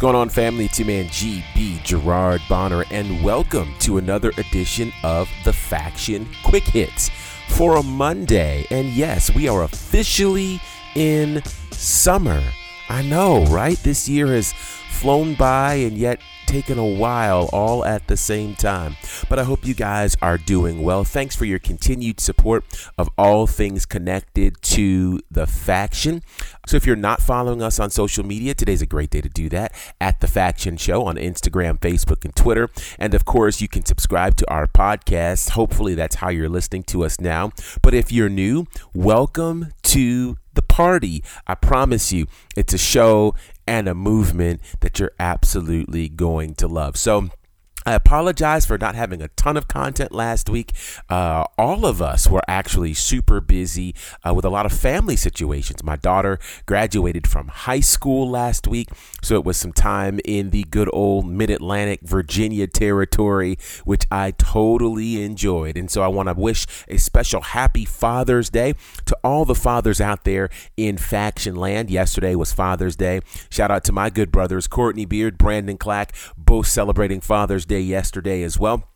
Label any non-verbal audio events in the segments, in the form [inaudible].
going on, family? It's your man GB Gerard Bonner, and welcome to another edition of the Faction Quick Hits for a Monday. And yes, we are officially in summer. I know, right? This year has flown by, and yet taken a while all at the same time. But I hope you guys are doing well. Thanks for your continued support of all things connected to the faction. So if you're not following us on social media, today's a great day to do that at The Faction Show on Instagram, Facebook, and Twitter. And of course, you can subscribe to our podcast. Hopefully, that's how you're listening to us now. But if you're new, welcome to the party. I promise you, it's a show and a movement that you're absolutely going to love. So, I apologize for not having a ton of content last week. Uh, all of us were actually super busy uh, with a lot of family situations. My daughter graduated from high school last week, so it was some time in the good old mid Atlantic Virginia territory, which I totally enjoyed. And so I want to wish a special happy Father's Day to all the fathers out there in faction land. Yesterday was Father's Day. Shout out to my good brothers, Courtney Beard, Brandon Clack, both celebrating Father's Day yesterday as well.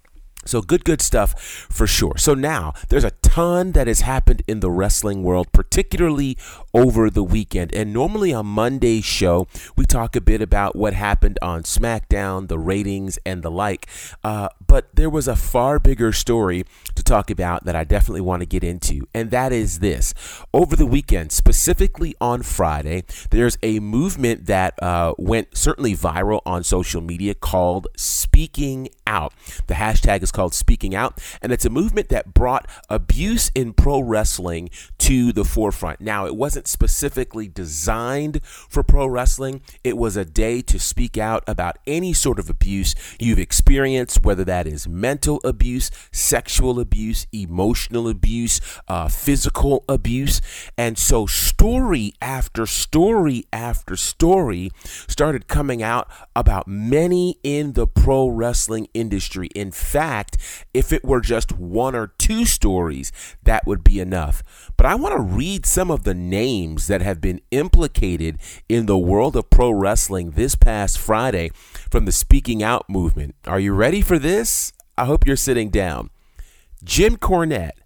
So good, good stuff for sure. So now there's a ton that has happened in the wrestling world, particularly over the weekend. And normally on Monday's show, we talk a bit about what happened on SmackDown, the ratings, and the like. Uh, but there was a far bigger story to talk about that I definitely want to get into, and that is this. Over the weekend, specifically on Friday, there's a movement that uh, went certainly viral on social media called Speaking Out. The hashtag is called Speaking Out, and it's a movement that brought abuse in pro wrestling to the forefront. Now, it wasn't specifically designed for pro wrestling, it was a day to speak out about any sort of abuse you've experienced, whether that is mental abuse, sexual abuse, emotional abuse, uh, physical abuse. And so, story after story after story started coming out about many in the pro wrestling industry. In fact, if it were just one or two stories, that would be enough. But I want to read some of the names that have been implicated in the world of pro wrestling this past Friday from the Speaking Out movement. Are you ready for this? I hope you're sitting down. Jim Cornette,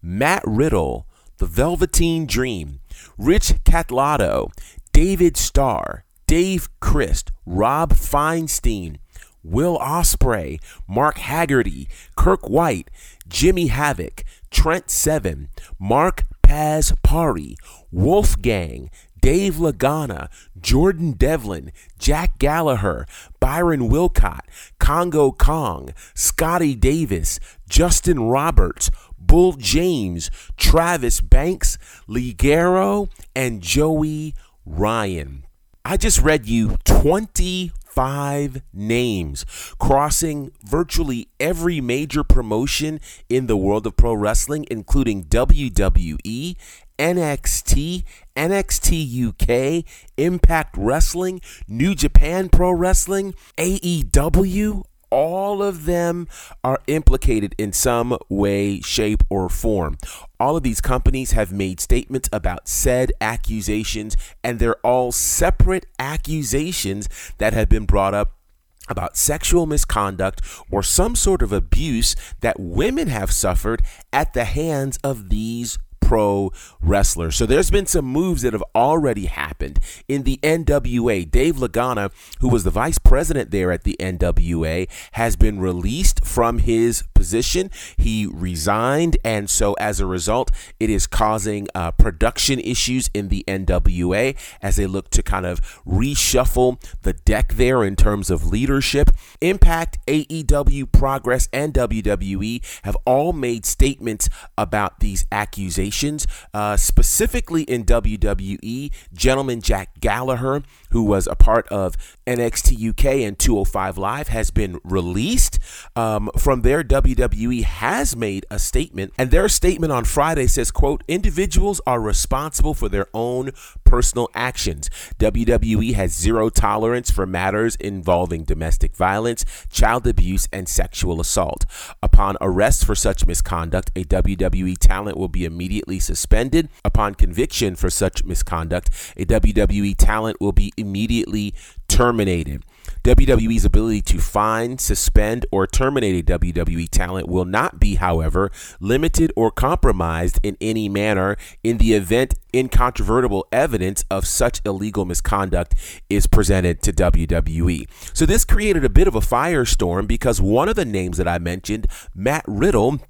Matt Riddle, The Velveteen Dream, Rich Cataldo, David Starr, Dave Crist, Rob Feinstein, Will Ospreay, Mark Haggerty, Kirk White, Jimmy Havoc, Trent Seven, Mark Paz Pari, Wolfgang, Dave Lagana, Jordan Devlin, Jack Gallagher, Byron Wilcott, Congo Kong, Scotty Davis, Justin Roberts, Bull James, Travis Banks, Ligero, and Joey Ryan. I just read you 25 names crossing virtually every major promotion in the world of pro wrestling, including WWE, NXT, NXT UK, Impact Wrestling, New Japan Pro Wrestling, AEW, all of them are implicated in some way, shape, or form. All of these companies have made statements about said accusations, and they're all separate accusations that have been brought up about sexual misconduct or some sort of abuse that women have suffered at the hands of these pro wrestler. So there's been some moves that have already happened in the NWA. Dave Lagana, who was the vice president there at the NWA, has been released from his position. He resigned, and so as a result, it is causing uh, production issues in the NWA as they look to kind of reshuffle the deck there in terms of leadership. Impact, AEW, Progress, and WWE have all made statements about these accusations uh, specifically in WWE. Gentleman Jack Gallagher, who was a part of NXT UK and 205 Live, has been released. Um, from there, WWE has made a statement, and their statement on Friday says, quote, individuals are responsible for their own personal actions. WWE has zero tolerance for matters involving domestic violence, child abuse, and sexual assault. Upon arrest for such misconduct, a WWE talent will be immediately suspended. Upon conviction for such misconduct, a WWE talent will be immediately terminated. WWE's ability to find, suspend, or terminate a WWE talent will not be, however, limited or compromised in any manner in the event incontrovertible evidence of such illegal misconduct is presented to WWE. So this created a bit of a firestorm because one of the names that I mentioned, Matt Riddle,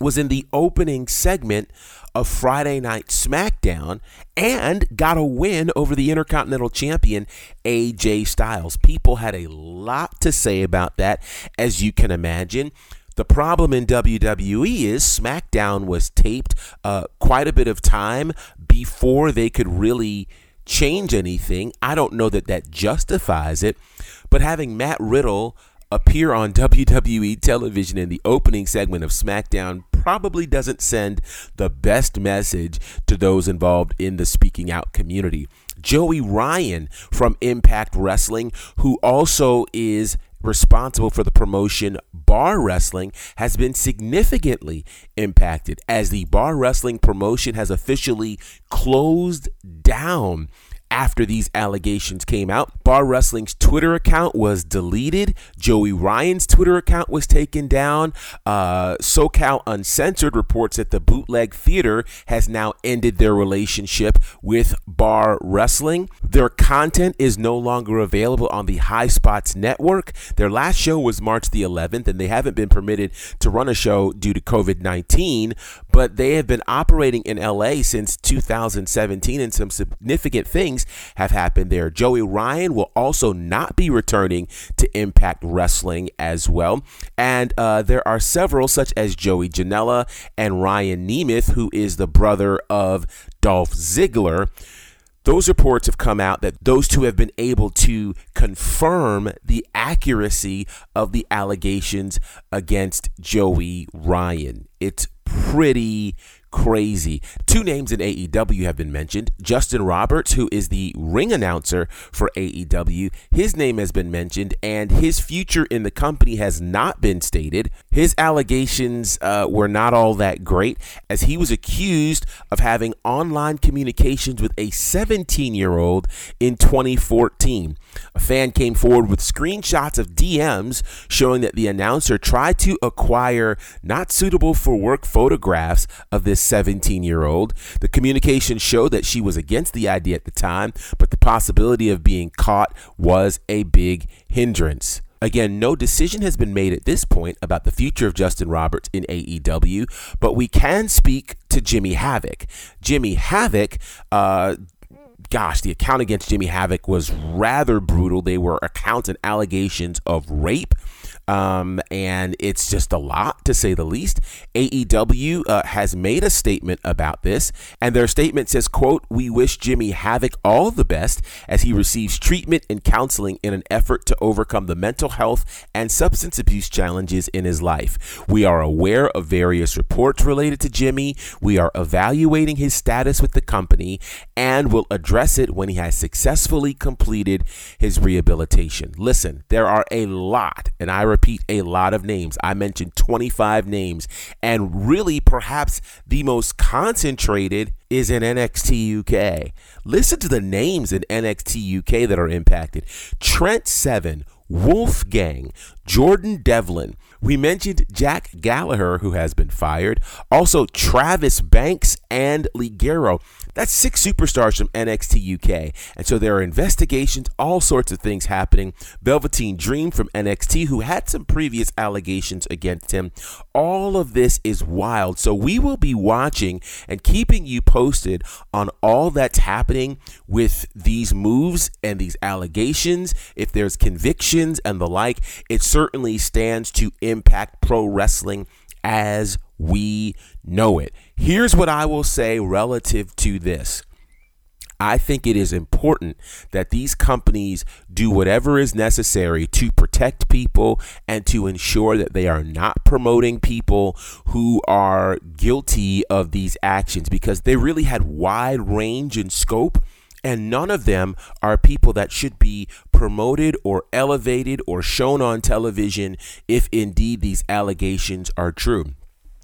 was in the opening segment of Friday Night SmackDown and got a win over the Intercontinental Champion AJ Styles. People had a lot to say about that, as you can imagine. The problem in WWE is SmackDown was taped uh, quite a bit of time before they could really change anything. I don't know that that justifies it, but having Matt Riddle appear on [laughs] WWE television in the opening segment of SmackDown probably doesn't send the best message to those involved in the speaking out community. Joey Ryan from Impact Wrestling, who also is responsible for the promotion Bar Wrestling, has been significantly impacted as the Bar Wrestling promotion has officially closed down after these allegations came out. Bar Wrestling's Twitter account was deleted. Joey Ryan's Twitter account was taken down. Uh, SoCal Uncensored reports that the Bootleg Theater has now ended their relationship with Bar Wrestling. Their content is no longer available on the Highspots network. Their last show was March the 11th, and they haven't been permitted to run a show due to COVID 19, but they have been operating in LA since 2017, and some significant things have happened there. Joey Ryan will also not be returning to Impact Wrestling as well. And uh, there are several, such as Joey Janela and Ryan Nemeth, who is the brother of Dolph Ziggler those reports have come out that those two have been able to confirm the accuracy of the allegations against Joey Ryan. It's pretty crazy. Two names in AEW have been mentioned. Justin Roberts, who is the ring announcer for AEW, his name has been mentioned, and his future in the company has not been stated. His allegations uh, were not all that great, as he was accused of having online communications with a 17 year old in 2014. A fan came forward with screenshots of DMs showing that the announcer tried to acquire not suitable for work photographs of this 17 year old. The communication showed that she was against the idea at the time, but the possibility of being caught was a big hindrance. Again, no decision has been made at this point about the future of Justin Roberts in AEW, but we can speak to Jimmy Havoc. Jimmy Havoc, uh, gosh, the account against Jimmy Havoc was rather brutal. They were accounts and allegations of rape. Um, and it's just a lot to say the least. AEW uh, has made a statement about this, and their statement says, "quote We wish Jimmy Havoc all the best as he receives treatment and counseling in an effort to overcome the mental health and substance abuse challenges in his life. We are aware of various reports related to Jimmy. We are evaluating his status with the company and will address it when he has successfully completed his rehabilitation." Listen, there are a lot, and I repeat a lot of names. I mentioned 25 names, and really perhaps the most concentrated is in NXT UK. Listen to the names in NXT UK that are impacted Trent Seven, Wolfgang, Jordan Devlin. We mentioned Jack Gallagher, who has been fired. Also, Travis Banks and Ligero. That's six superstars from NXT UK. And so there are investigations, all sorts of things happening. Velveteen Dream from NXT, who had some previous allegations against him. All of this is wild. So we will be watching and keeping you posted on all that's happening with these moves and these allegations. If there's and the like, it certainly stands to impact pro wrestling as we know it. Here's what I will say relative to this. I think it is important that these companies do whatever is necessary to protect people and to ensure that they are not promoting people who are guilty of these actions because they really had wide range and scope and none of them are people that should be promoted or elevated or shown on television if indeed these allegations are true.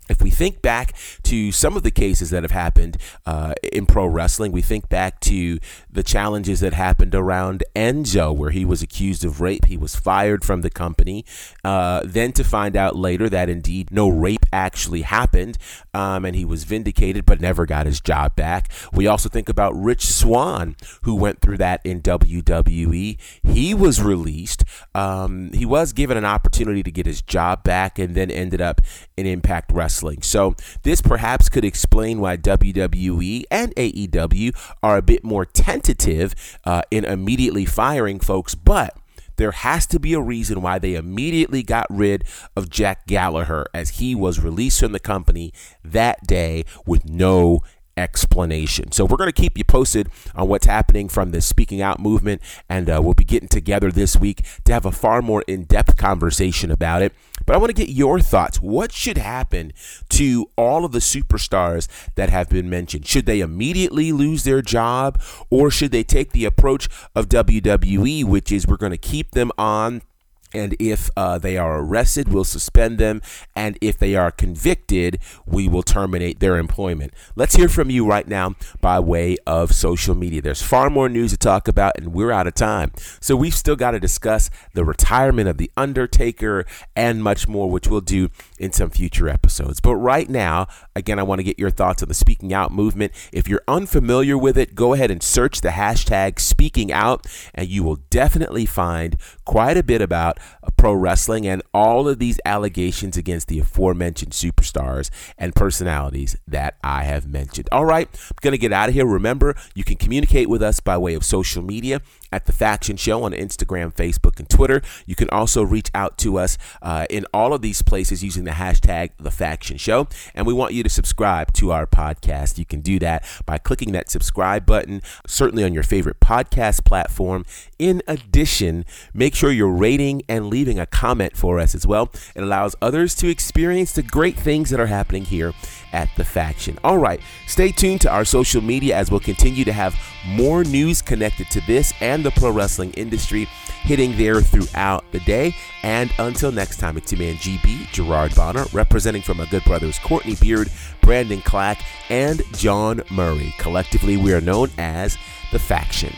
If we think back to some of the cases that have happened uh, in pro wrestling, we think back to the challenges that happened around Enzo, where he was accused of rape. He was fired from the company. Uh, then to find out later that indeed no rape actually happened, um, and he was vindicated but never got his job back. We also think about Rich Swann, who went through that in WWE. He was released. Um, he was given an opportunity to get his job back and then ended up in Impact Wrestling wrestling. So, this perhaps could explain why WWE and AEW are a bit more tentative uh, in immediately firing folks, but there has to be a reason why they immediately got rid of Jack Gallagher as he was released from the company that day with no explanation. So we're going to keep you posted on what's happening from the speaking out movement, and uh, we'll be getting together this week to have a far more in depth conversation about it. But I want to get your thoughts. What should happen to all of the superstars that have been mentioned? Should they immediately lose their job, or should they take the approach of WWE, which is we're going to keep them on and if uh, they are arrested, we'll suspend them. And if they are convicted, we will terminate their employment. Let's hear from you right now by way of social media. There's far more news to talk about, and we're out of time. So we've still got to discuss the retirement of The Undertaker and much more, which we'll do in some future episodes. But right now, again, I want to get your thoughts on the Speaking Out movement. If you're unfamiliar with it, go ahead and search the hashtag Speaking Out, and you will definitely find quite a bit about Uh, pro wrestling and all of these allegations against the aforementioned superstars and personalities that I have mentioned. All right, I'm going to get out of here. Remember, you can communicate with us by way of social media at The Faction Show on Instagram, Facebook, and Twitter. You can also reach out to us uh, in all of these places using the hashtag The Faction Show. And we want you to subscribe to our podcast. You can do that by clicking that subscribe button, certainly on your favorite podcast platform. In addition, make sure you're rating and leaving a comment for us as well. It allows others to experience the great things that are happening here at The Faction. All right, stay tuned to our social media as we'll continue to have more news connected to this and the pro wrestling industry hitting there throughout the day. And until next time, it's your man GB, Gerard Bonner, representing from my good brothers Courtney Beard, Brandon Clack, and John Murray. Collectively, we are known as The Faction.